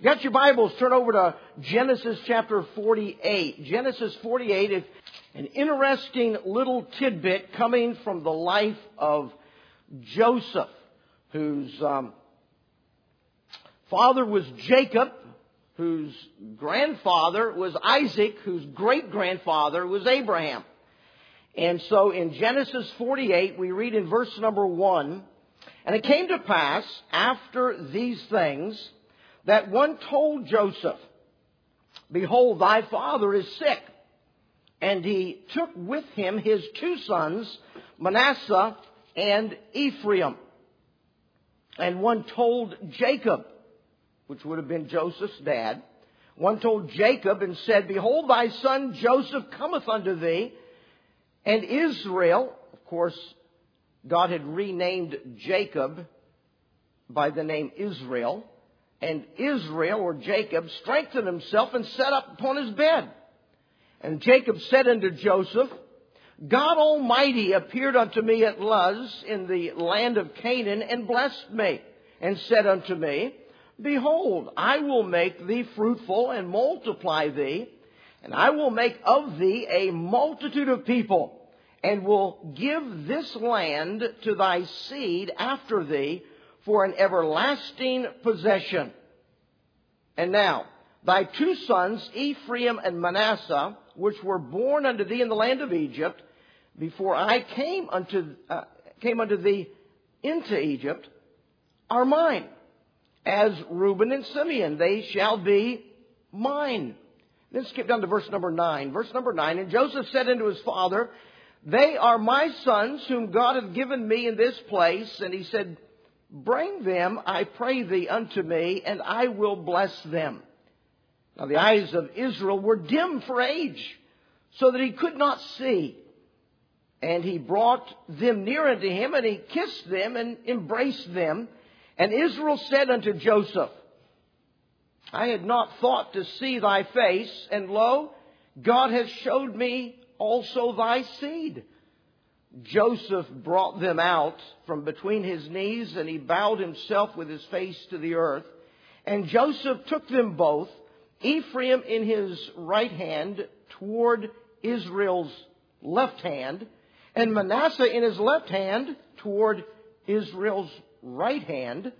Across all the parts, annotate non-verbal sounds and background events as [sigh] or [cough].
Got your Bibles, turn over to Genesis chapter 48. Genesis 48 is an interesting little tidbit coming from the life of Joseph, whose um, father was Jacob, whose grandfather was Isaac, whose great grandfather was Abraham. And so in Genesis 48, we read in verse number 1, And it came to pass after these things that one told Joseph, Behold, thy father is sick. And he took with him his two sons, Manasseh and Ephraim. And one told Jacob, which would have been Joseph's dad, one told Jacob and said, Behold, thy son Joseph cometh unto thee, and Israel, of course, God had renamed Jacob by the name Israel, and Israel, or Jacob, strengthened himself and sat up upon his bed. And Jacob said unto Joseph, God Almighty appeared unto me at Luz in the land of Canaan and blessed me, and said unto me, Behold, I will make thee fruitful and multiply thee, and I will make of thee a multitude of people, and will give this land to thy seed after thee for an everlasting possession. And now, thy two sons, Ephraim and Manasseh, which were born unto thee in the land of Egypt, before I came unto, uh, came unto thee into Egypt, are mine. As Reuben and Simeon, they shall be mine. Then skip down to verse number nine. Verse number nine, and Joseph said unto his father, They are my sons whom God hath given me in this place. And he said, Bring them, I pray thee, unto me, and I will bless them. Now the eyes of Israel were dim for age, so that he could not see. And he brought them near unto him, and he kissed them and embraced them. And Israel said unto Joseph, I had not thought to see thy face, and lo, God has showed me also thy seed. Joseph brought them out from between his knees, and he bowed himself with his face to the earth. And Joseph took them both, Ephraim in his right hand toward Israel's left hand, and Manasseh in his left hand toward Israel's right hand,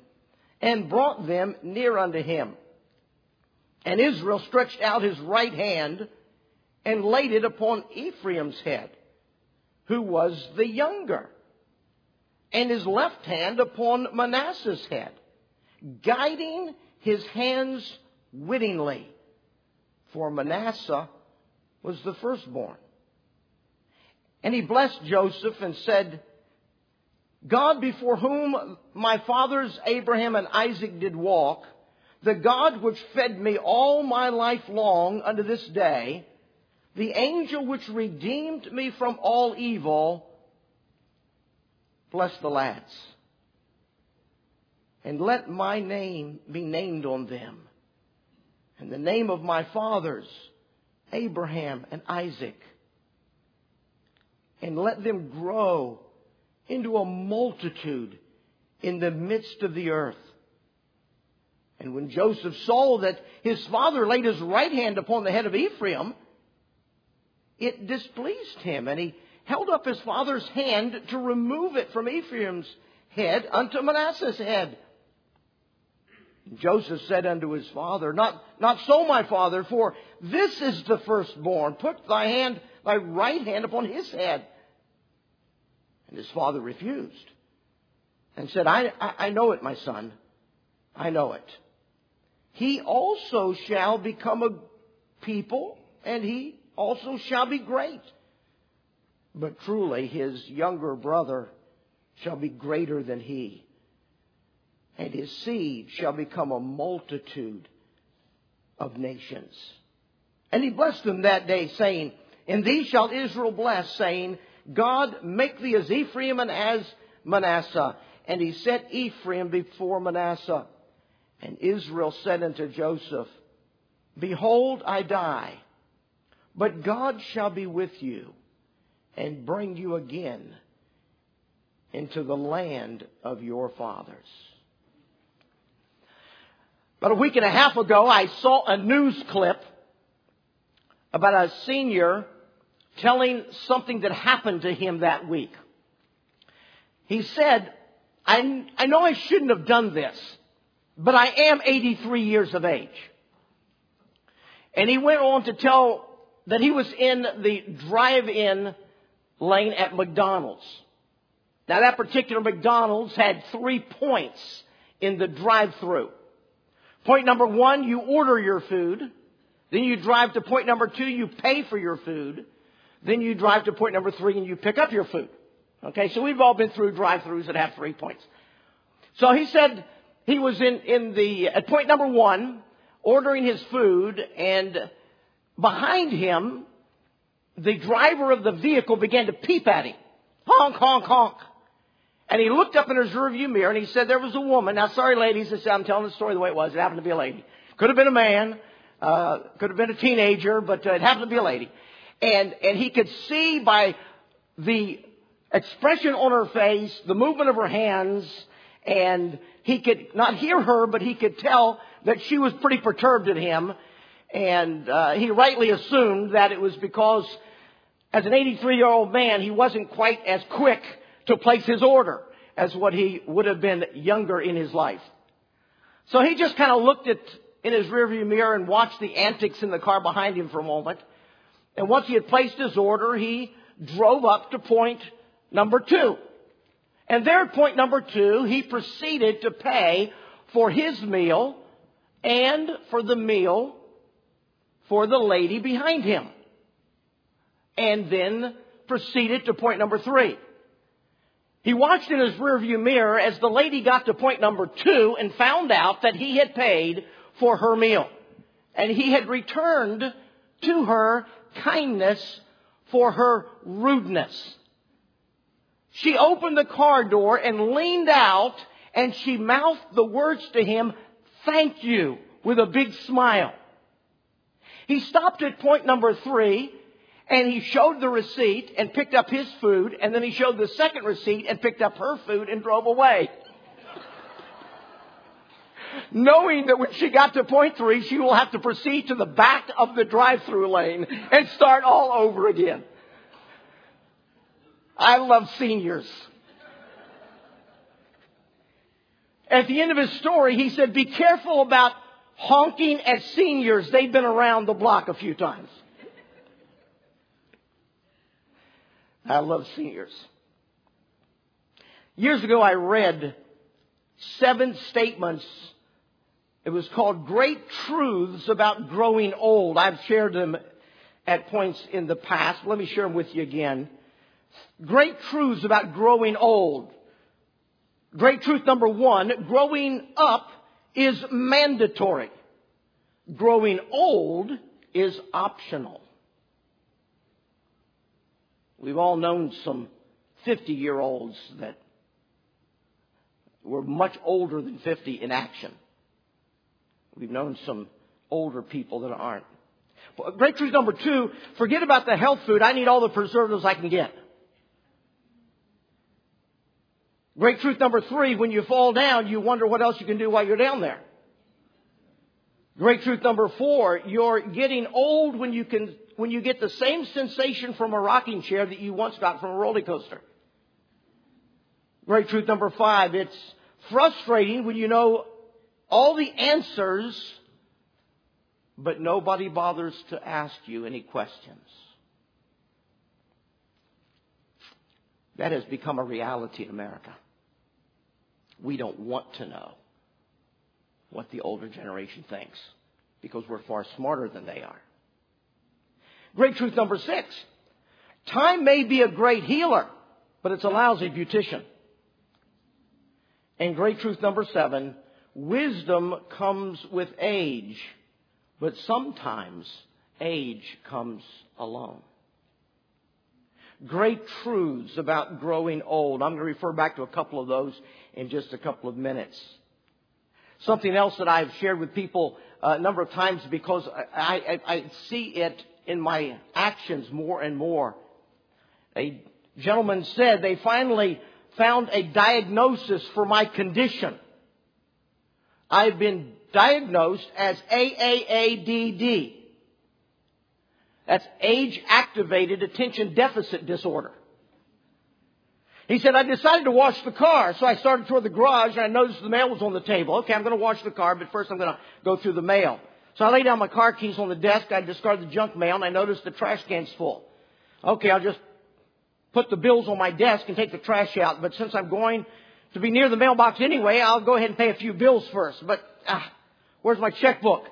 and brought them near unto him. And Israel stretched out his right hand and laid it upon Ephraim's head who was the younger, and his left hand upon Manasseh's head, guiding his hands wittingly, for Manasseh was the firstborn. And he blessed Joseph and said, God before whom my fathers Abraham and Isaac did walk, the God which fed me all my life long unto this day, the angel which redeemed me from all evil, bless the lads. And let my name be named on them. And the name of my fathers, Abraham and Isaac. And let them grow into a multitude in the midst of the earth. And when Joseph saw that his father laid his right hand upon the head of Ephraim, it displeased him, and he held up his father's hand to remove it from Ephraim's head unto Manasseh's head. Joseph said unto his father, Not, not so, my father, for this is the firstborn. Put thy hand, thy right hand upon his head. And his father refused and said, I, I, I know it, my son. I know it. He also shall become a people, and he also shall be great. But truly his younger brother shall be greater than he, and his seed shall become a multitude of nations. And he blessed them that day, saying, In thee shall Israel bless, saying, God make thee as Ephraim and as Manasseh. And he set Ephraim before Manasseh. And Israel said unto Joseph, Behold, I die but God shall be with you and bring you again into the land of your fathers. About a week and a half ago, I saw a news clip about a senior telling something that happened to him that week. He said, I, I know I shouldn't have done this, but I am 83 years of age. And he went on to tell that he was in the drive-in lane at McDonald's. Now that particular McDonald's had three points in the drive-through. Point number one, you order your food. Then you drive to point number two, you pay for your food. Then you drive to point number three and you pick up your food. Okay, so we've all been through drive-throughs that have three points. So he said he was in, in the, at point number one, ordering his food and behind him, the driver of the vehicle began to peep at him. Honk, honk, honk. And he looked up in his rearview mirror and he said there was a woman. Now, sorry, ladies, I'm telling the story the way it was. It happened to be a lady. Could have been a man. Uh, could have been a teenager, but uh, it happened to be a lady. And, and he could see by the expression on her face, the movement of her hands, and he could not hear her, but he could tell that she was pretty perturbed at him. And uh, he rightly assumed that it was because, as an 83 year old man, he wasn't quite as quick to place his order as what he would have been younger in his life. So he just kind of looked at in his rearview mirror and watched the antics in the car behind him for a moment. And once he had placed his order, he drove up to point number two. And there at point number two, he proceeded to pay for his meal and for the meal for the lady behind him. And then proceeded to point number three. He watched in his rearview mirror as the lady got to point number two and found out that he had paid for her meal. And he had returned to her kindness for her rudeness. She opened the car door and leaned out and she mouthed the words to him, thank you, with a big smile. He stopped at point number three and he showed the receipt and picked up his food and then he showed the second receipt and picked up her food and drove away. [laughs] Knowing that when she got to point three, she will have to proceed to the back of the drive-through lane and start all over again. I love seniors. At the end of his story, he said, be careful about honking at seniors. They've been around the block a few times. I love seniors. Years ago, I read seven statements. It was called Great Truths About Growing Old. I've shared them at points in the past. Let me share them with you again. Great truths about growing old. Great truth number one, growing up is mandatory. Growing old is optional. We've all known some 50 year olds that were much older than 50 in action. We've known some older people that aren't. Great truth number two, forget about the health food. I need all the preservatives I can get. Great truth number three, when you fall down, you wonder what else you can do while you're down there. Great truth number four, you're getting old when you can, when you get the same sensation from a rocking chair that you once got from a roller coaster. Great truth number five, it's frustrating when you know all the answers, but nobody bothers to ask you any questions. That has become a reality in America we don't want to know what the older generation thinks because we're far smarter than they are. Great truth number six. Time may be a great healer, but it's a lousy beautician. And great truth number seven. Wisdom comes with age, but sometimes age comes alone great truths about growing old. I'm going to refer back to a couple of those in just a couple of minutes. Something else that I've shared with people uh, a number of times because I, I, I see it in my actions more and more. A gentleman said they finally found a diagnosis for my condition. I've been diagnosed as AAADD. That's age activated attention deficit disorder. He said, I decided to wash the car, so I started toward the garage and I noticed the mail was on the table. Okay, I'm going to wash the car, but first I'm going to go through the mail. So I laid down my car keys on the desk, I discarded the junk mail, and I noticed the trash can's full. Okay, I'll just put the bills on my desk and take the trash out, but since I'm going to be near the mailbox anyway, I'll go ahead and pay a few bills first. But, ah, where's my checkbook?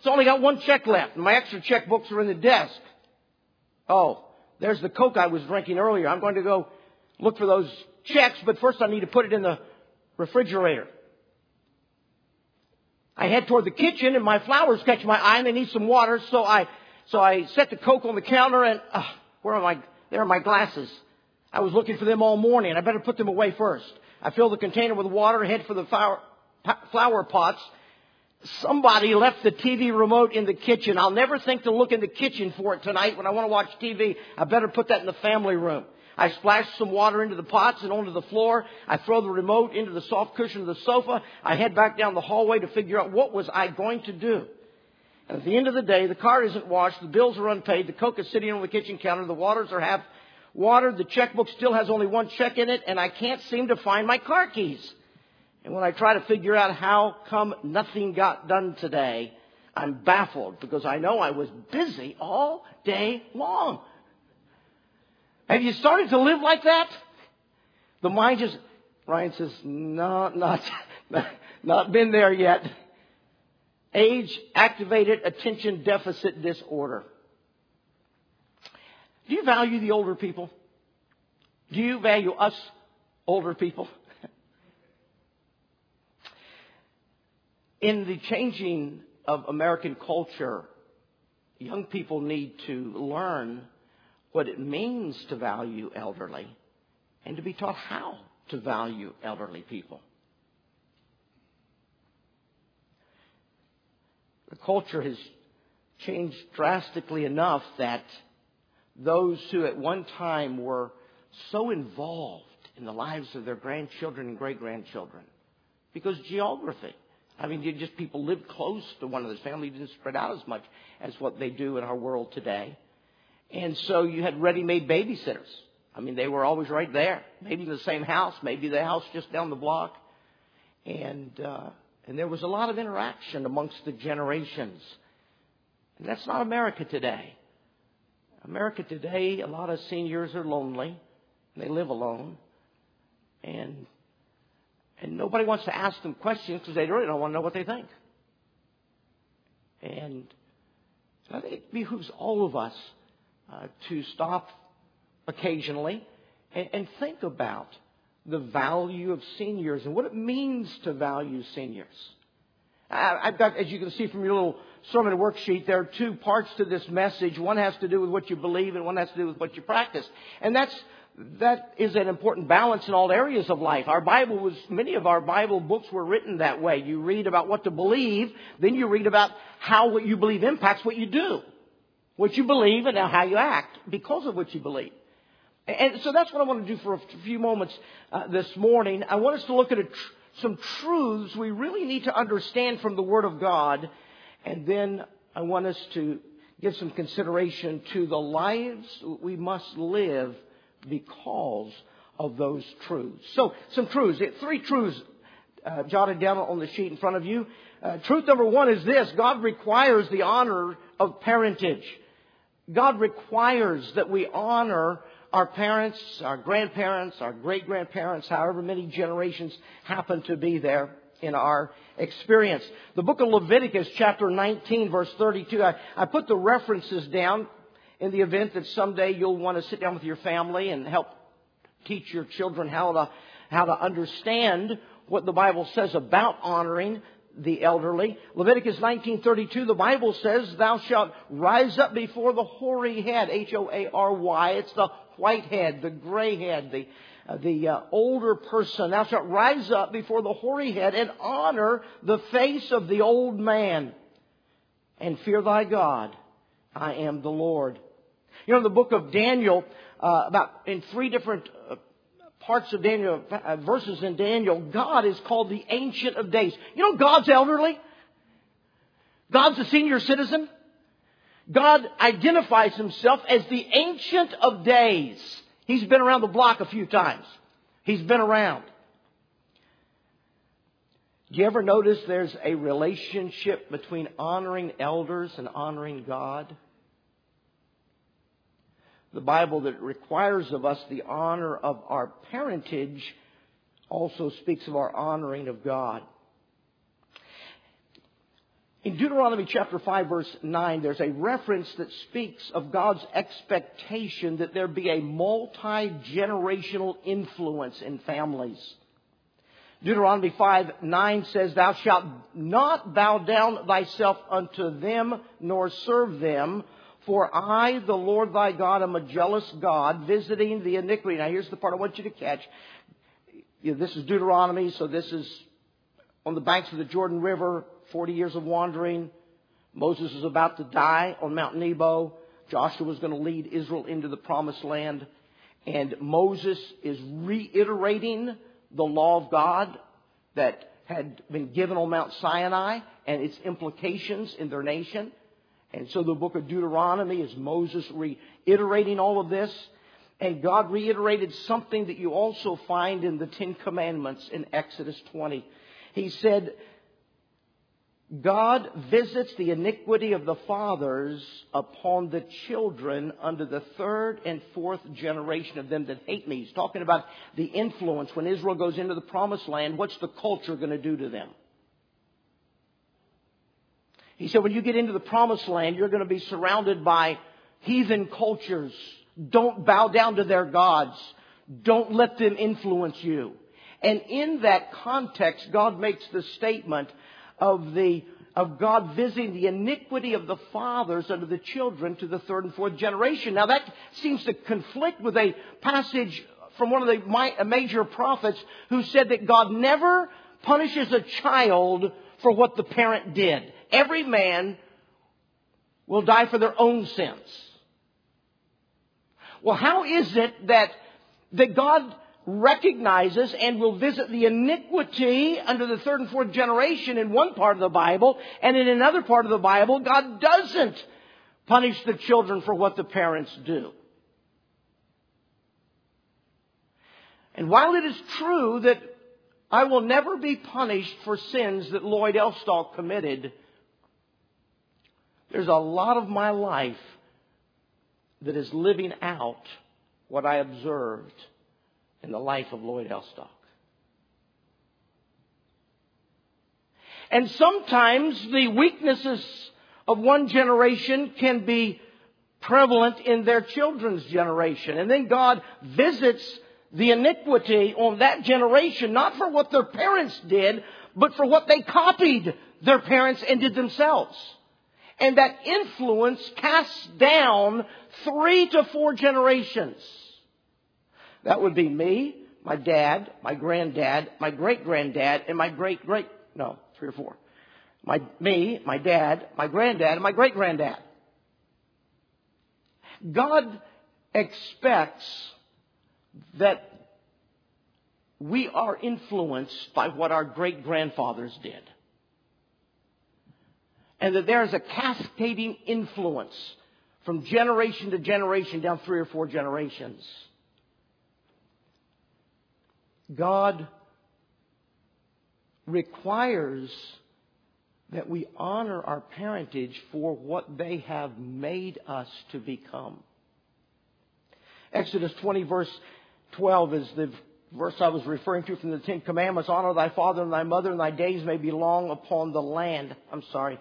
It's only got one check left, and my extra checkbooks are in the desk. Oh, there's the Coke I was drinking earlier. I'm going to go look for those checks, but first I need to put it in the refrigerator. I head toward the kitchen and my flowers catch my eye and they need some water, so I, so I set the Coke on the counter and, uh, where are my, there are my glasses. I was looking for them all morning. I better put them away first. I fill the container with water, head for the flower, flower pots. Somebody left the TV remote in the kitchen. I'll never think to look in the kitchen for it tonight when I want to watch TV. I better put that in the family room. I splash some water into the pots and onto the floor. I throw the remote into the soft cushion of the sofa. I head back down the hallway to figure out what was I going to do. And at the end of the day, the car isn't washed, the bills are unpaid, the Coke is sitting on the kitchen counter, the waters are half watered, the checkbook still has only one check in it, and I can't seem to find my car keys. And when I try to figure out how come nothing got done today, I'm baffled because I know I was busy all day long. Have you started to live like that? The mind just, Ryan says, no, not, [laughs] not been there yet. Age activated attention deficit disorder. Do you value the older people? Do you value us older people? In the changing of American culture, young people need to learn what it means to value elderly and to be taught how to value elderly people. The culture has changed drastically enough that those who at one time were so involved in the lives of their grandchildren and great grandchildren because geography. I mean, just people lived close to one another's family didn't spread out as much as what they do in our world today. And so you had ready-made babysitters. I mean, they were always right there. Maybe in the same house, maybe the house just down the block. And, uh, and there was a lot of interaction amongst the generations. And that's not America today. America today, a lot of seniors are lonely. They live alone. And, and nobody wants to ask them questions because they really don't want to know what they think. And I think it behooves all of us uh, to stop occasionally and, and think about the value of seniors and what it means to value seniors. I've got, as you can see from your little sermon worksheet, there are two parts to this message. One has to do with what you believe and one has to do with what you practice. And that's, that is an important balance in all areas of life. Our Bible was, many of our Bible books were written that way. You read about what to believe, then you read about how what you believe impacts what you do what you believe and how you act because of what you believe. And so that's what I want to do for a few moments uh, this morning. I want us to look at tr- some truths we really need to understand from the Word of God, and then I want us to give some consideration to the lives we must live because of those truths. So, some truths. Three truths uh, jotted down on the sheet in front of you. Uh, truth number one is this God requires the honor of parentage. God requires that we honor our parents, our grandparents, our great grandparents, however many generations happen to be there in our experience. The book of Leviticus, chapter 19, verse 32, I, I put the references down in the event that someday you'll want to sit down with your family and help teach your children how to, how to understand what the Bible says about honoring the elderly. Leviticus 19:32 the Bible says thou shalt rise up before the hoary head H O A R Y it's the white head the gray head the uh, the uh, older person thou shalt rise up before the hoary head and honor the face of the old man and fear thy God I am the Lord. You know the book of Daniel uh, about in three different uh, parts of Daniel, uh, verses in Daniel, God is called the Ancient of Days. You know, God's elderly. God's a senior citizen. God identifies himself as the Ancient of Days. He's been around the block a few times. He's been around. Do you ever notice there's a relationship between honoring elders and honoring God? The Bible that requires of us the honor of our parentage also speaks of our honoring of God. In Deuteronomy chapter 5 verse 9, there's a reference that speaks of God's expectation that there be a multi-generational influence in families. Deuteronomy 5 9 says, Thou shalt not bow down thyself unto them, nor serve them, for I, the Lord thy God, am a jealous God, visiting the iniquity. Now here's the part I want you to catch. You know, this is Deuteronomy, so this is on the banks of the Jordan River, 40 years of wandering. Moses is about to die on Mount Nebo. Joshua is going to lead Israel into the promised land. And Moses is reiterating the law of God that had been given on Mount Sinai and its implications in their nation. And so the book of Deuteronomy is Moses reiterating all of this. And God reiterated something that you also find in the Ten Commandments in Exodus 20. He said, God visits the iniquity of the fathers upon the children under the third and fourth generation of them that hate me. He's talking about the influence. When Israel goes into the promised land, what's the culture going to do to them? He said, when you get into the promised land, you're going to be surrounded by heathen cultures. Don't bow down to their gods. Don't let them influence you. And in that context, God makes the statement of the of God visiting the iniquity of the fathers unto the children to the third and fourth generation. Now that seems to conflict with a passage from one of the major prophets who said that God never punishes a child for what the parent did. Every man will die for their own sins. Well, how is it that, that God recognizes and will visit the iniquity under the third and fourth generation in one part of the Bible, and in another part of the Bible, God doesn't punish the children for what the parents do. And while it is true that I will never be punished for sins that Lloyd Elstock committed, there's a lot of my life that is living out what I observed in the life of Lloyd Elstock. And sometimes the weaknesses of one generation can be prevalent in their children's generation. And then God visits the iniquity on that generation, not for what their parents did, but for what they copied their parents and did themselves. And that influence casts down three to four generations. That would be me, my dad, my granddad, my great granddad, and my great great, no, three or four. My, me, my dad, my granddad, and my great granddad. God expects that we are influenced by what our great grandfathers did. And that there is a cascading influence from generation to generation down three or four generations. God requires that we honor our parentage for what they have made us to become. Exodus 20 verse 12 is the verse I was referring to from the Ten Commandments. Honor thy father and thy mother and thy days may be long upon the land. I'm sorry.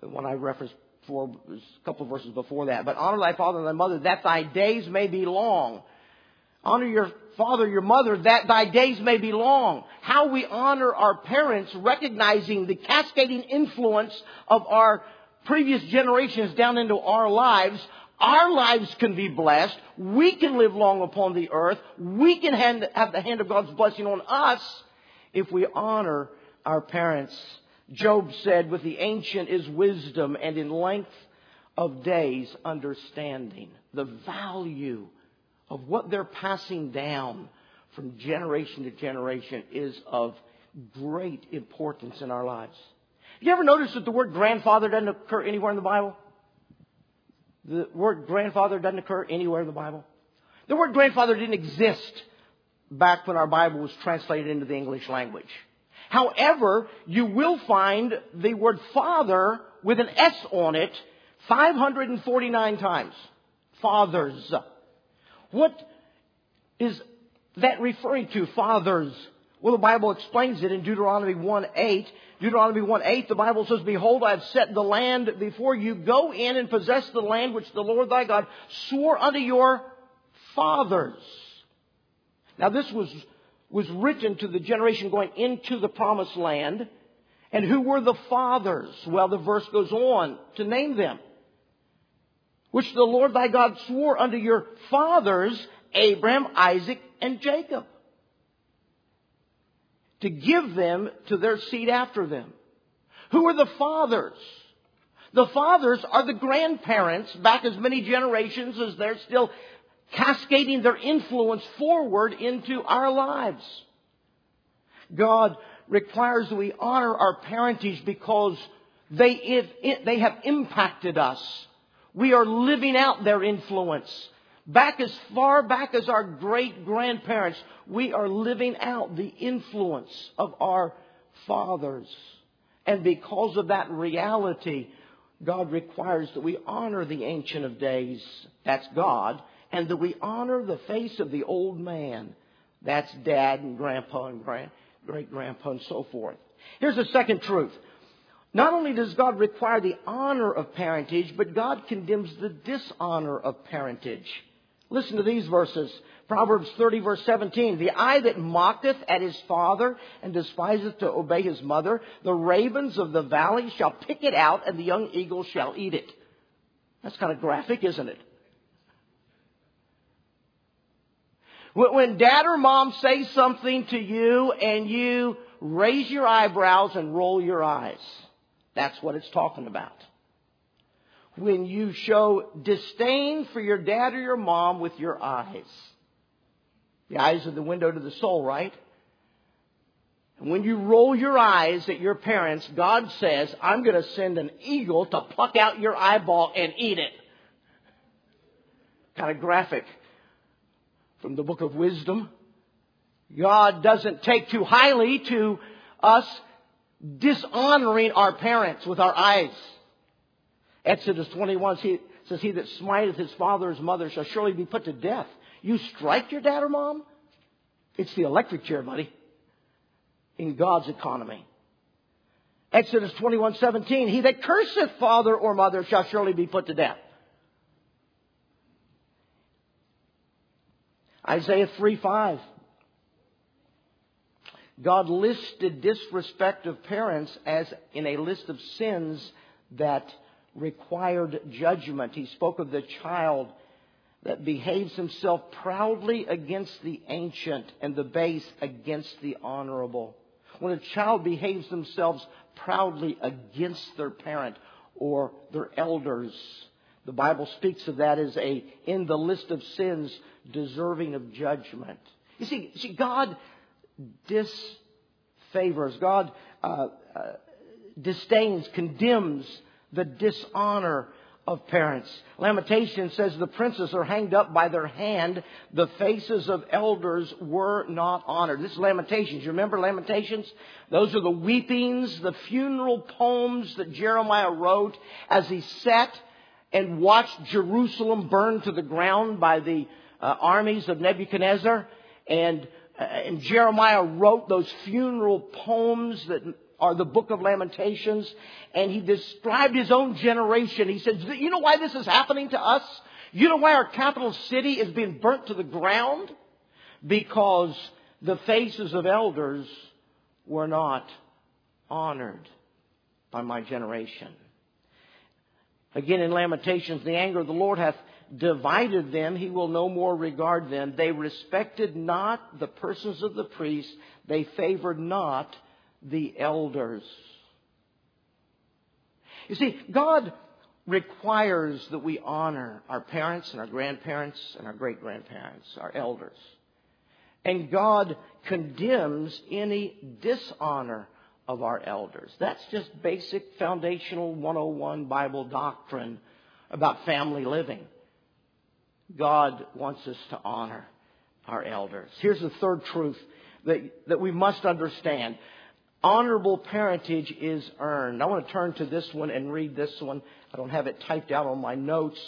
The one I referenced for a couple of verses before that. But honor thy father and thy mother that thy days may be long. Honor your father, your mother, that thy days may be long. How we honor our parents, recognizing the cascading influence of our previous generations down into our lives. Our lives can be blessed. We can live long upon the earth. We can have the hand of God's blessing on us if we honor our parents. Job said, with the ancient is wisdom and in length of days understanding. The value of what they're passing down from generation to generation is of great importance in our lives. You ever noticed that the word grandfather doesn't occur anywhere in the Bible? The word grandfather doesn't occur anywhere in the Bible. The word grandfather didn't exist back when our Bible was translated into the English language. However, you will find the word father with an S on it 549 times. Fathers. What is that referring to? Fathers. Well, the Bible explains it in Deuteronomy 1 8. Deuteronomy 1 8, the Bible says, Behold, I have set the land before you. Go in and possess the land which the Lord thy God swore unto your fathers. Now, this was, was written to the generation going into the promised land. And who were the fathers? Well, the verse goes on to name them. Which the Lord thy God swore unto your fathers, Abraham, Isaac, and Jacob. To give them to their seed after them. Who are the fathers? The fathers are the grandparents back as many generations as they're still cascading their influence forward into our lives. God requires that we honor our parentage because they, it, they have impacted us. We are living out their influence. Back as far back as our great grandparents, we are living out the influence of our fathers. And because of that reality, God requires that we honor the Ancient of Days. That's God and that we honor the face of the old man. That's dad and grandpa and grand, great grandpa and so forth. Here's the second truth. Not only does God require the honor of parentage, but God condemns the dishonor of parentage. Listen to these verses. Proverbs 30 verse 17. The eye that mocketh at his father and despiseth to obey his mother, the ravens of the valley shall pick it out and the young eagle shall eat it. That's kind of graphic, isn't it? When dad or mom say something to you and you raise your eyebrows and roll your eyes, that's what it's talking about. When you show disdain for your dad or your mom with your eyes. The eyes are the window to the soul, right? And when you roll your eyes at your parents, God says, I'm going to send an eagle to pluck out your eyeball and eat it. Kind of graphic from the book of wisdom. God doesn't take too highly to us dishonoring our parents with our eyes. Exodus 21 says, He that smiteth his father or his mother shall surely be put to death. You strike your dad or mom? It's the electric chair, buddy. In God's economy. Exodus 21, 17, He that curseth father or mother shall surely be put to death. Isaiah 3 5. God listed disrespect of parents as in a list of sins that required judgment. He spoke of the child that behaves himself proudly against the ancient and the base against the honorable. When a child behaves themselves proudly against their parent or their elders, the Bible speaks of that as a in the list of sins deserving of judgment. You see, see God disfavors, God uh, uh, disdains, condemns the dishonor of parents. Lamentation says the princes are hanged up by their hand. The faces of elders were not honored. This is Lamentations. You remember Lamentations? Those are the weepings, the funeral poems that Jeremiah wrote as he sat and watched Jerusalem burn to the ground by the uh, armies of Nebuchadnezzar. And, uh, and Jeremiah wrote those funeral poems that are the book of Lamentations. And he described his own generation. He said, you know why this is happening to us? You know why our capital city is being burnt to the ground? Because the faces of elders were not honored by my generation. Again in Lamentations, the anger of the Lord hath divided them, he will no more regard them. They respected not the persons of the priests, they favored not the elders. You see, God requires that we honor our parents and our grandparents and our great grandparents, our elders. And God condemns any dishonor of our elders. That's just basic foundational 101 Bible doctrine about family living. God wants us to honor our elders. Here's the third truth that, that we must understand. Honorable parentage is earned. I want to turn to this one and read this one. I don't have it typed out on my notes.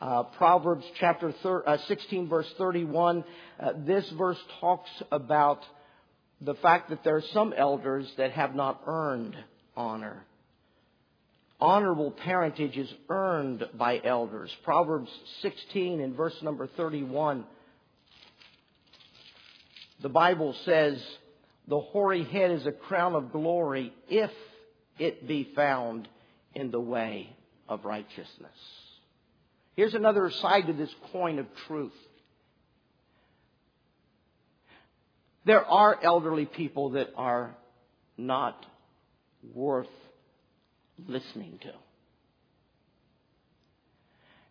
Uh, Proverbs chapter thir- uh, 16 verse 31. Uh, this verse talks about the fact that there are some elders that have not earned honor. Honorable parentage is earned by elders. Proverbs 16 in verse number 31. The Bible says, the hoary head is a crown of glory if it be found in the way of righteousness. Here's another side to this coin of truth. There are elderly people that are not worth listening to.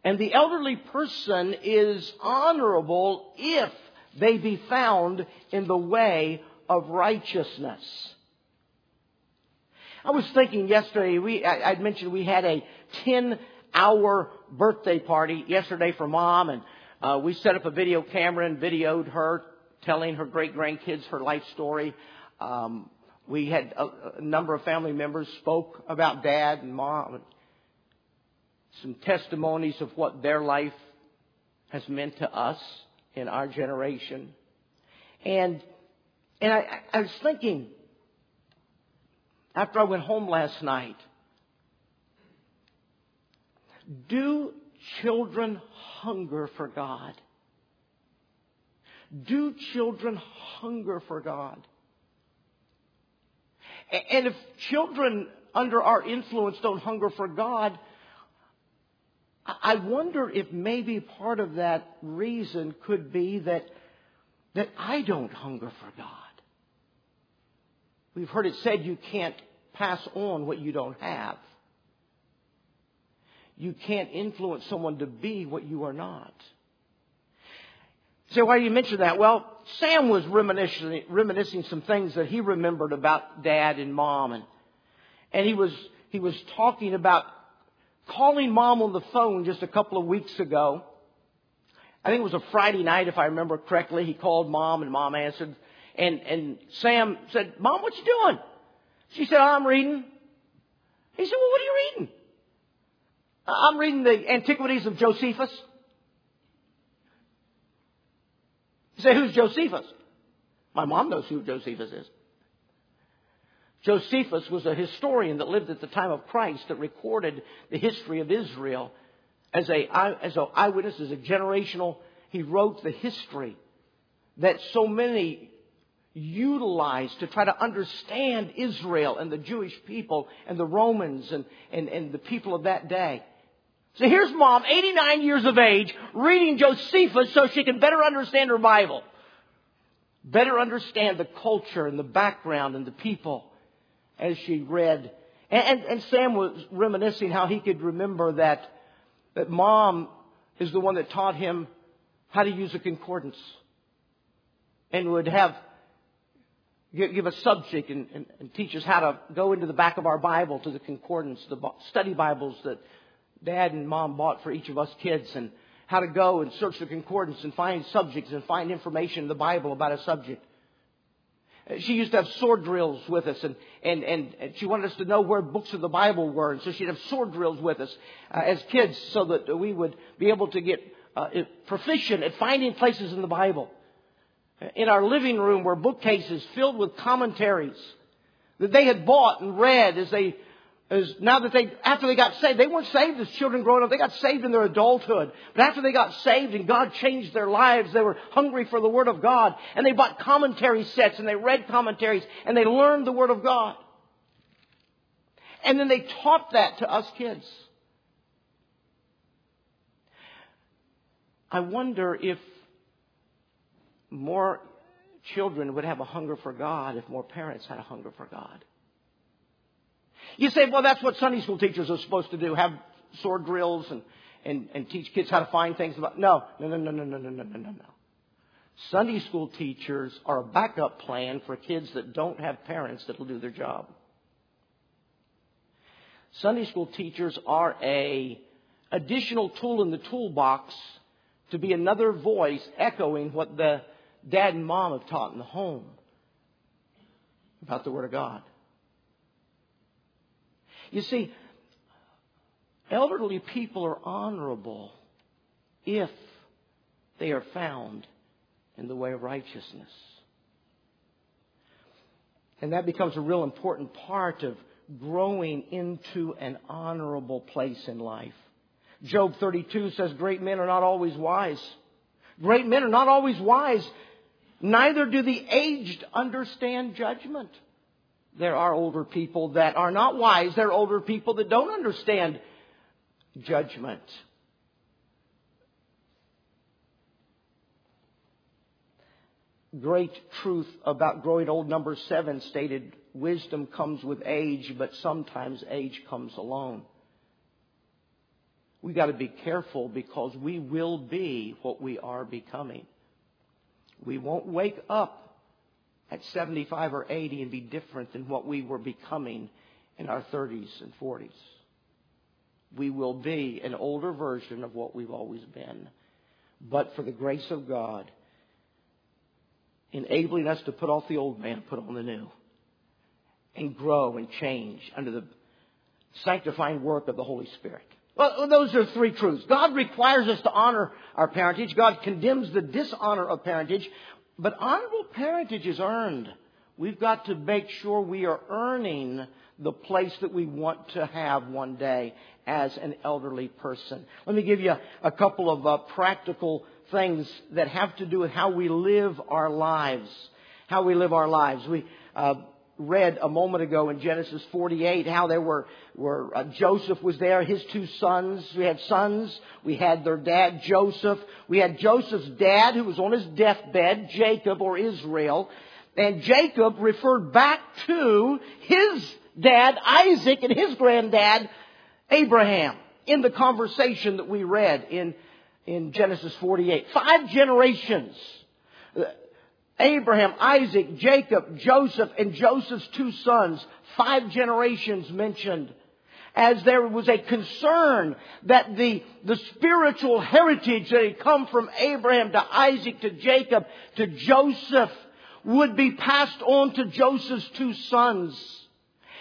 And the elderly person is honorable if they be found in the way of righteousness. I was thinking yesterday, we, I, would mentioned we had a 10 hour birthday party yesterday for mom and uh, we set up a video camera and videoed her telling her great grandkids her life story. Um, we had a, a, number of family members spoke about dad and mom, some testimonies of what their life has meant to us in our generation. And and I, I was thinking after I went home last night, do children hunger for God? Do children hunger for God? And if children under our influence don't hunger for God, I wonder if maybe part of that reason could be that, that I don't hunger for God. We've heard it said you can't pass on what you don't have. You can't influence someone to be what you are not. So why do you mention that? Well, Sam was reminiscing, reminiscing some things that he remembered about dad and mom and, and he was, he was talking about calling mom on the phone just a couple of weeks ago. I think it was a Friday night, if I remember correctly. He called mom and mom answered. And, and Sam said, Mom, what you doing? She said, oh, I'm reading. He said, Well, what are you reading? I'm reading the Antiquities of Josephus. You say, who's Josephus? My mom knows who Josephus is. Josephus was a historian that lived at the time of Christ that recorded the history of Israel as a as an eyewitness, as a generational. He wrote the history that so many utilized to try to understand Israel and the Jewish people and the Romans and, and, and the people of that day. So here's mom, 89 years of age, reading Josephus so she can better understand her Bible. Better understand the culture and the background and the people as she read. And, and, and Sam was reminiscing how he could remember that, that mom is the one that taught him how to use a concordance and would have give a subject and, and, and, teach us how to go into the back of our Bible to the concordance, the study Bibles that dad and mom bought for each of us kids and how to go and search the concordance and find subjects and find information in the Bible about a subject. Uh, she used to have sword drills with us, and, and, and, she wanted us to know where books of the Bible were, and so she'd have sword drills with us uh, as kids so that we would be able to get uh, proficient at finding places in the Bible. In our living room were bookcases filled with commentaries that they had bought and read as they is now that they, after they got saved, they weren't saved as children growing up. They got saved in their adulthood. But after they got saved and God changed their lives, they were hungry for the Word of God. And they bought commentary sets and they read commentaries and they learned the Word of God. And then they taught that to us kids. I wonder if more children would have a hunger for God if more parents had a hunger for God. You say, well, that's what Sunday school teachers are supposed to do, have sword drills and, and, and teach kids how to find things about. No, no, no, no, no, no, no, no, no, no. Sunday school teachers are a backup plan for kids that don't have parents that will do their job. Sunday school teachers are a additional tool in the toolbox to be another voice echoing what the dad and mom have taught in the home about the Word of God. You see, elderly people are honorable if they are found in the way of righteousness. And that becomes a real important part of growing into an honorable place in life. Job 32 says, Great men are not always wise. Great men are not always wise. Neither do the aged understand judgment. There are older people that are not wise. There are older people that don't understand judgment. Great truth about growing old. Number seven stated, wisdom comes with age, but sometimes age comes alone. We've got to be careful because we will be what we are becoming. We won't wake up at 75 or 80 and be different than what we were becoming in our 30s and 40s. We will be an older version of what we've always been. But for the grace of God, enabling us to put off the old man, put on the new, and grow and change under the sanctifying work of the Holy Spirit. Well, those are three truths. God requires us to honor our parentage. God condemns the dishonor of parentage. But honorable parentage is earned. We've got to make sure we are earning the place that we want to have one day as an elderly person. Let me give you a couple of uh, practical things that have to do with how we live our lives. How we live our lives. We uh, read a moment ago in Genesis 48 how there were, were uh, Joseph was there, his two sons. We had sons. We had their dad, Joseph. We had Joseph's dad who was on his deathbed, Jacob or Israel. And Jacob referred back to his dad, Isaac, and his granddad, Abraham, in the conversation that we read in, in Genesis 48. Five generations Abraham, Isaac, Jacob, Joseph, and Joseph's two sons, five generations mentioned. As there was a concern that the, the spiritual heritage that had come from Abraham to Isaac to Jacob to Joseph would be passed on to Joseph's two sons.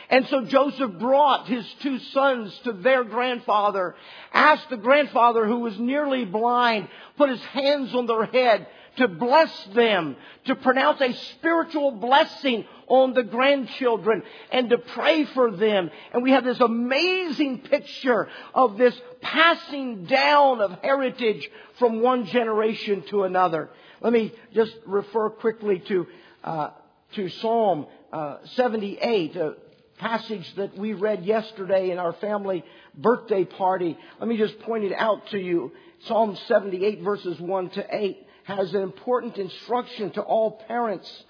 And so Joseph brought his two sons to their grandfather, asked the grandfather who was nearly blind, put his hands on their head, to bless them, to pronounce a spiritual blessing on the grandchildren, and to pray for them. And we have this amazing picture of this passing down of heritage from one generation to another. Let me just refer quickly to, uh, to Psalm uh, 78, a passage that we read yesterday in our family birthday party. Let me just point it out to you. Psalm 78 verses 1 to 8 has an important instruction to all parents.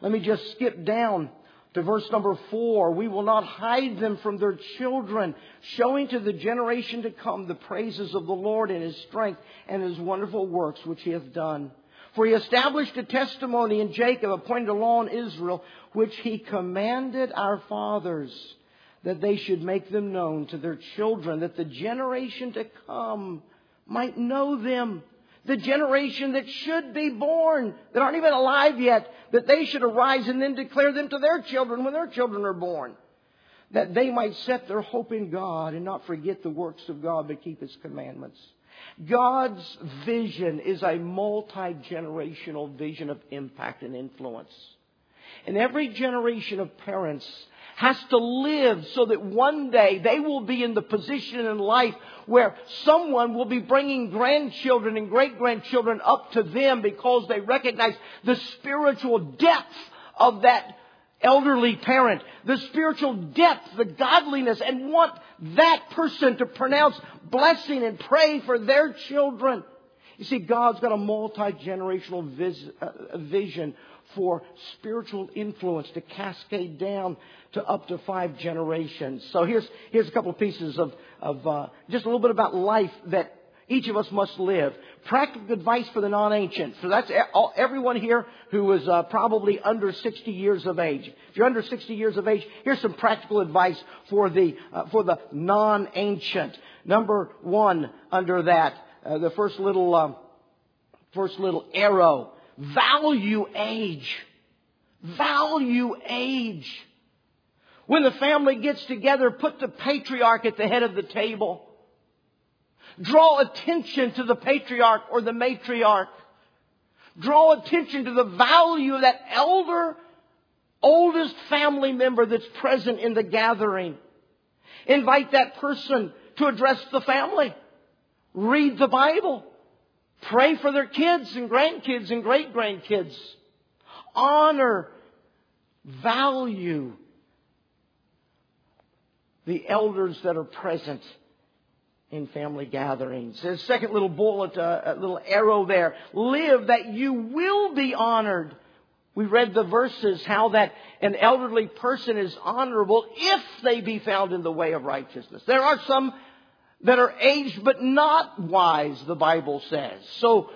Let me just skip down to verse number four. We will not hide them from their children, showing to the generation to come the praises of the Lord and his strength and his wonderful works which he hath done. For he established a testimony in Jacob, appointed a law in Israel, which he commanded our fathers that they should make them known to their children, that the generation to come might know them the generation that should be born, that aren't even alive yet, that they should arise and then declare them to their children when their children are born. That they might set their hope in God and not forget the works of God, but keep His commandments. God's vision is a multi-generational vision of impact and influence. And every generation of parents has to live so that one day they will be in the position in life where someone will be bringing grandchildren and great grandchildren up to them because they recognize the spiritual depth of that elderly parent, the spiritual depth, the godliness, and want that person to pronounce blessing and pray for their children. You see, God's got a multi-generational uh, vision for spiritual influence to cascade down to up to five generations. So here's, here's a couple of pieces of, of uh, just a little bit about life that each of us must live. Practical advice for the non-ancient. So that's everyone here who is uh, probably under 60 years of age. If you're under 60 years of age, here's some practical advice for the uh, for the non-ancient. Number one under that, uh, the first little um, first little arrow: value age. Value age. When the family gets together, put the patriarch at the head of the table. Draw attention to the patriarch or the matriarch. Draw attention to the value of that elder, oldest family member that's present in the gathering. Invite that person to address the family. Read the Bible. Pray for their kids and grandkids and great grandkids. Honor, value the elders that are present in family gatherings. A second little bullet, uh, a little arrow there. Live that you will be honored. We read the verses how that an elderly person is honorable if they be found in the way of righteousness. There are some that are aged but not wise, the Bible says. So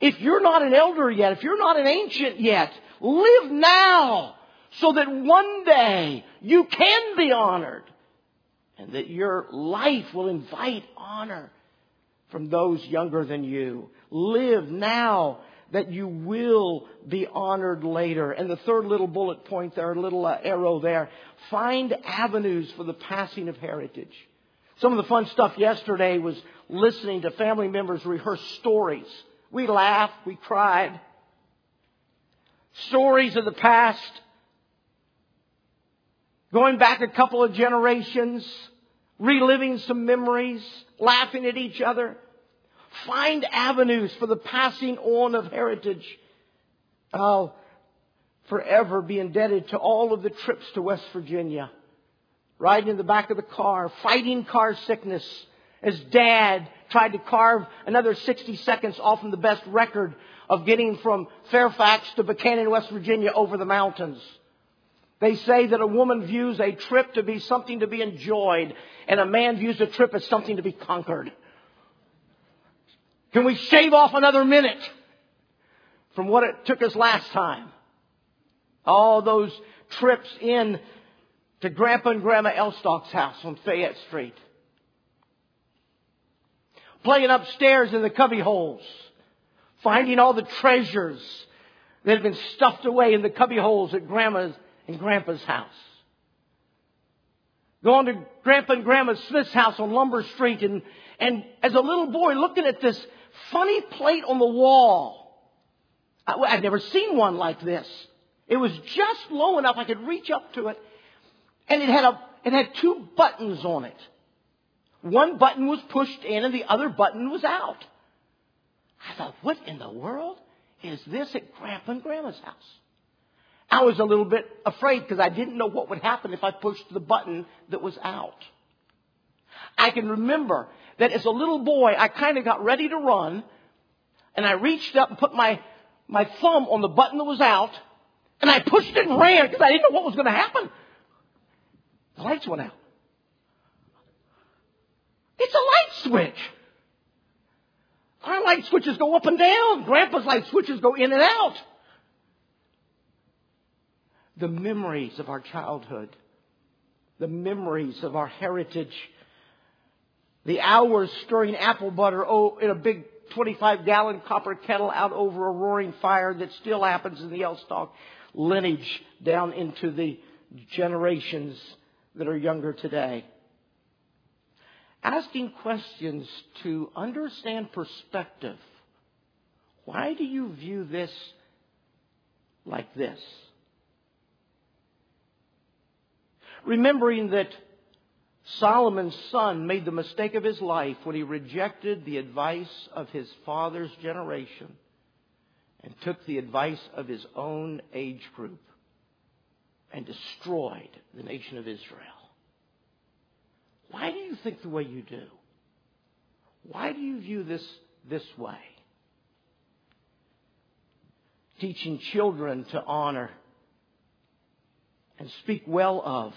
if you're not an elder yet, if you're not an ancient yet, live now so that one day you can be honored and that your life will invite honor from those younger than you. Live now that you will be honored later. And the third little bullet point there, a little uh, arrow there, find avenues for the passing of heritage. Some of the fun stuff yesterday was listening to family members rehearse stories. We laughed, we cried. Stories of the past Going back a couple of generations, reliving some memories, laughing at each other. Find avenues for the passing on of heritage. I'll forever be indebted to all of the trips to West Virginia. Riding in the back of the car, fighting car sickness as dad tried to carve another 60 seconds off from the best record of getting from Fairfax to Buckhannon, West Virginia over the mountains. They say that a woman views a trip to be something to be enjoyed, and a man views a trip as something to be conquered. Can we shave off another minute from what it took us last time? All those trips in to Grandpa and Grandma Elstock's house on Fayette Street. Playing upstairs in the cubby holes. Finding all the treasures that had been stuffed away in the cubby holes at Grandma's and Grandpa's house. Going to Grandpa and Grandma Smith's house on Lumber Street and, and as a little boy looking at this funny plate on the wall. I, I'd never seen one like this. It was just low enough I could reach up to it. And it had a, it had two buttons on it. One button was pushed in and the other button was out. I thought, what in the world is this at Grandpa and Grandma's house? I was a little bit afraid because I didn't know what would happen if I pushed the button that was out. I can remember that as a little boy, I kind of got ready to run and I reached up and put my, my thumb on the button that was out and I pushed it and ran because I didn't know what was going to happen. The lights went out. It's a light switch. Our light switches go up and down. Grandpa's light switches go in and out the memories of our childhood, the memories of our heritage, the hours stirring apple butter oh, in a big 25 gallon copper kettle out over a roaring fire that still happens in the Elstock lineage down into the generations that are younger today. Asking questions to understand perspective. Why do you view this like this? Remembering that Solomon's son made the mistake of his life when he rejected the advice of his father's generation and took the advice of his own age group and destroyed the nation of Israel. Why do you think the way you do? Why do you view this this way? Teaching children to honor and speak well of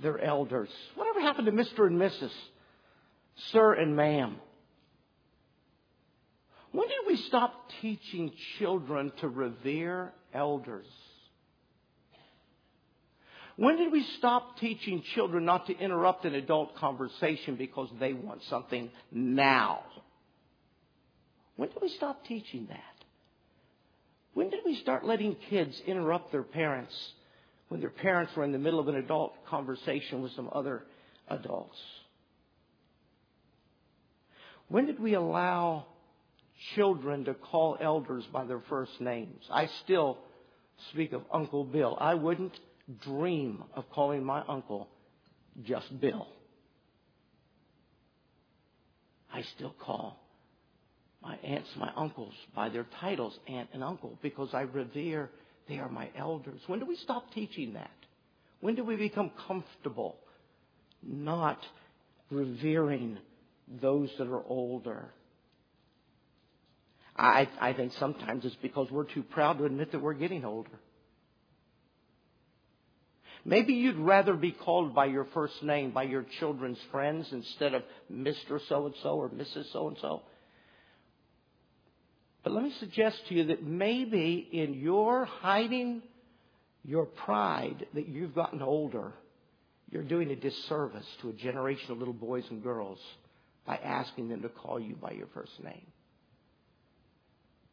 their elders. Whatever happened to Mr. and Mrs., Sir and Ma'am? When did we stop teaching children to revere elders? When did we stop teaching children not to interrupt an adult conversation because they want something now? When did we stop teaching that? When did we start letting kids interrupt their parents when their parents were in the middle of an adult conversation with some other adults? When did we allow children to call elders by their first names? I still speak of Uncle Bill. I wouldn't dream of calling my uncle just Bill. I still call my aunts, my uncles by their titles, aunt and uncle, because I revere they are my elders. When do we stop teaching that? When do we become comfortable not revering those that are older? I, I think sometimes it's because we're too proud to admit that we're getting older. Maybe you'd rather be called by your first name by your children's friends instead of Mr. So and so or Mrs. So and so. But let me suggest to you that maybe in your hiding your pride that you've gotten older, you're doing a disservice to a generation of little boys and girls by asking them to call you by your first name.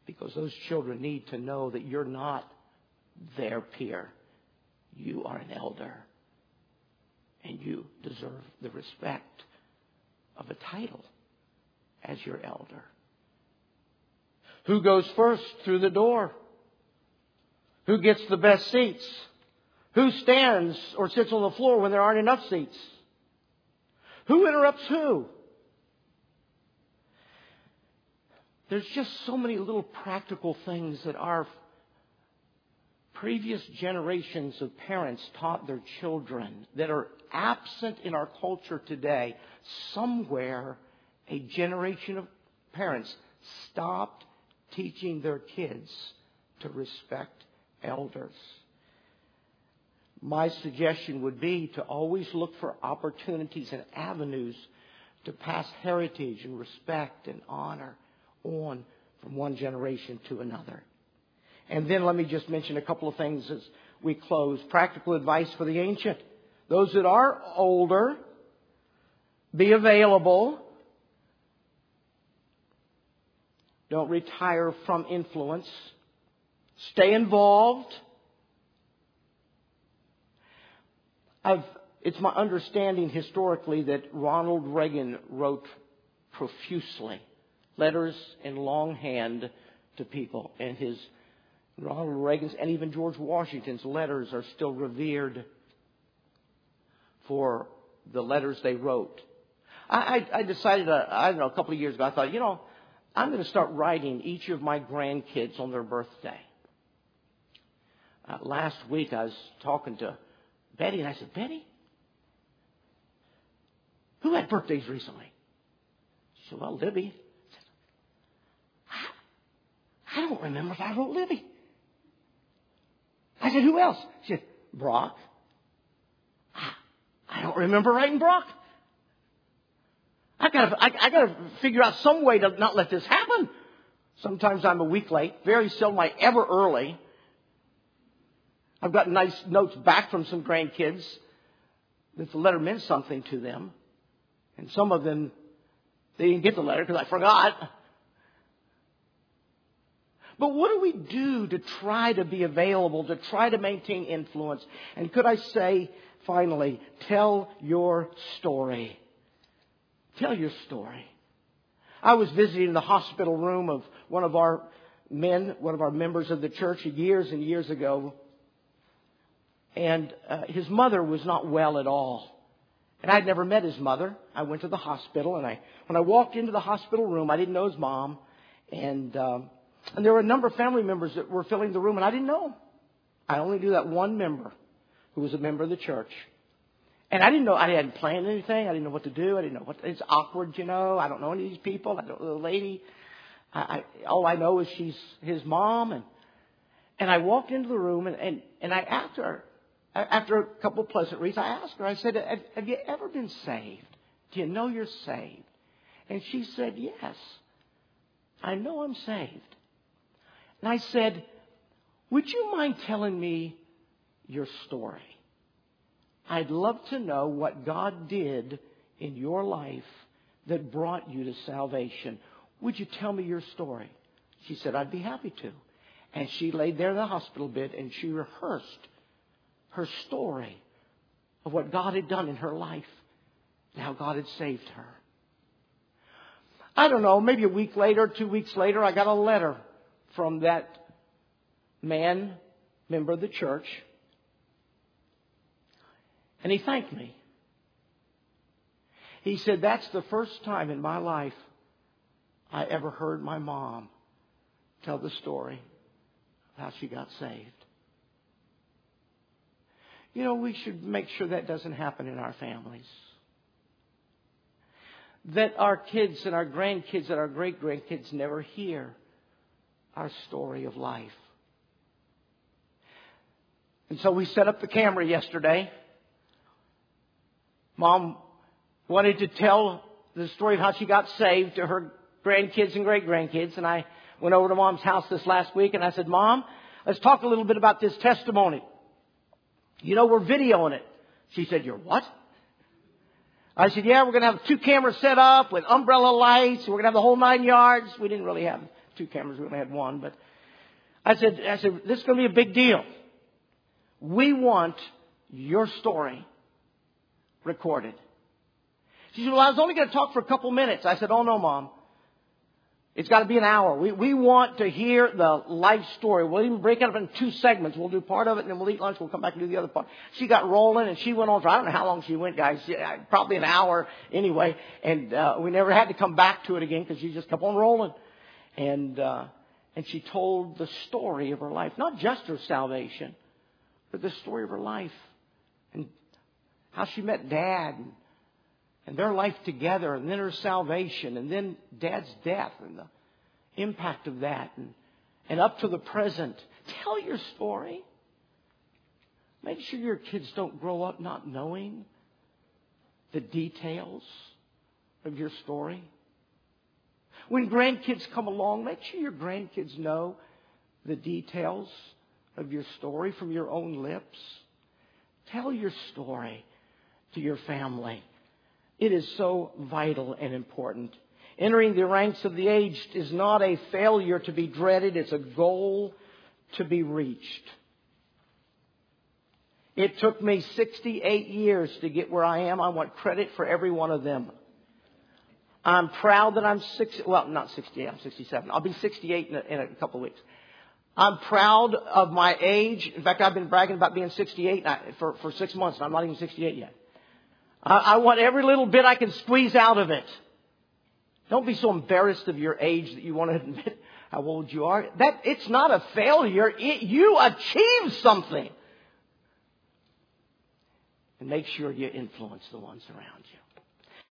Because those children need to know that you're not their peer. You are an elder. And you deserve the respect of a title as your elder. Who goes first through the door? Who gets the best seats? Who stands or sits on the floor when there aren't enough seats? Who interrupts who? There's just so many little practical things that our previous generations of parents taught their children that are absent in our culture today. Somewhere, a generation of parents stopped teaching their kids to respect elders. My suggestion would be to always look for opportunities and avenues to pass heritage and respect and honor on from one generation to another. And then let me just mention a couple of things as we close. Practical advice for the ancient. Those that are older, be available. Don't retire from influence. Stay involved. I've, it's my understanding historically that Ronald Reagan wrote profusely letters in longhand to people, and his Ronald Reagan's and even George Washington's letters are still revered for the letters they wrote. I, I, I decided, uh, I don't know, a couple of years ago, I thought, you know, I'm going to start writing each of my grandkids on their birthday. Uh, last week I was talking to Betty and I said, Betty, who had birthdays recently? She said, well, Libby. I, said, I don't remember if I wrote Libby. I said, who else? She said, Brock. Ah, I don't remember writing Brock. I gotta, I, I gotta figure out some way to not let this happen. Sometimes I'm a week late. Very seldom I ever early. I've got nice notes back from some grandkids that the letter meant something to them. And some of them, they didn't get the letter because I forgot. But what do we do to try to be available, to try to maintain influence? And could I say, finally, tell your story. Tell your story. I was visiting the hospital room of one of our men, one of our members of the church years and years ago. And uh, his mother was not well at all. And I'd never met his mother. I went to the hospital and I, when I walked into the hospital room, I didn't know his mom. And, um, and there were a number of family members that were filling the room, and I didn't know them. I only knew that one member who was a member of the church. And I didn't know, I hadn't planned anything. I didn't know what to do. I didn't know what, it's awkward, you know. I don't know any of these people. I don't know the lady. I, I, all I know is she's his mom. And, and I walked into the room and, and, and I asked her, after a couple of pleasantries, I asked her, I said, have, have you ever been saved? Do you know you're saved? And she said, yes. I know I'm saved. And I said, Would you mind telling me your story? I'd love to know what God did in your life that brought you to salvation. Would you tell me your story? She said, I'd be happy to. And she laid there in the hospital bed and she rehearsed her story of what God had done in her life and how God had saved her. I don't know, maybe a week later, two weeks later, I got a letter from that man, member of the church, and he thanked me. He said, That's the first time in my life I ever heard my mom tell the story of how she got saved. You know, we should make sure that doesn't happen in our families. That our kids and our grandkids and our great grandkids never hear our story of life. And so we set up the camera yesterday. Mom wanted to tell the story of how she got saved to her grandkids and great grandkids. And I went over to mom's house this last week and I said, Mom, let's talk a little bit about this testimony. You know, we're videoing it. She said, You're what? I said, Yeah, we're going to have two cameras set up with umbrella lights. We're going to have the whole nine yards. We didn't really have two cameras. We only had one. But I said, I said, this is going to be a big deal. We want your story recorded. She said, Well, I was only going to talk for a couple minutes. I said, Oh, no, Mom. It's got to be an hour. We, we want to hear the life story. We'll even break it up into two segments. We'll do part of it and then we'll eat lunch. We'll come back and do the other part. She got rolling and she went on for, I don't know how long she went, guys. Uh, probably an hour anyway. And, uh, we never had to come back to it again because she just kept on rolling. And, uh, and she told the story of her life. Not just her salvation, but the story of her life. And how she met dad and and their life together, and then her salvation, and then dad's death, and the impact of that, and, and up to the present. Tell your story. Make sure your kids don't grow up not knowing the details of your story. When grandkids come along, make sure your grandkids know the details of your story from your own lips. Tell your story to your family. It is so vital and important. Entering the ranks of the aged is not a failure to be dreaded, it's a goal to be reached. It took me 68 years to get where I am. I want credit for every one of them. I'm proud that I'm 60, well, not 68, I'm 67. I'll be 68 in a, in a couple of weeks. I'm proud of my age. In fact, I've been bragging about being 68 uh, for, for six months, and I'm not even 68 yet. I, I want every little bit I can squeeze out of it. Don't be so embarrassed of your age that you want to admit how old you are. That it's not a failure. It, you achieved something. And make sure you influence the ones around you.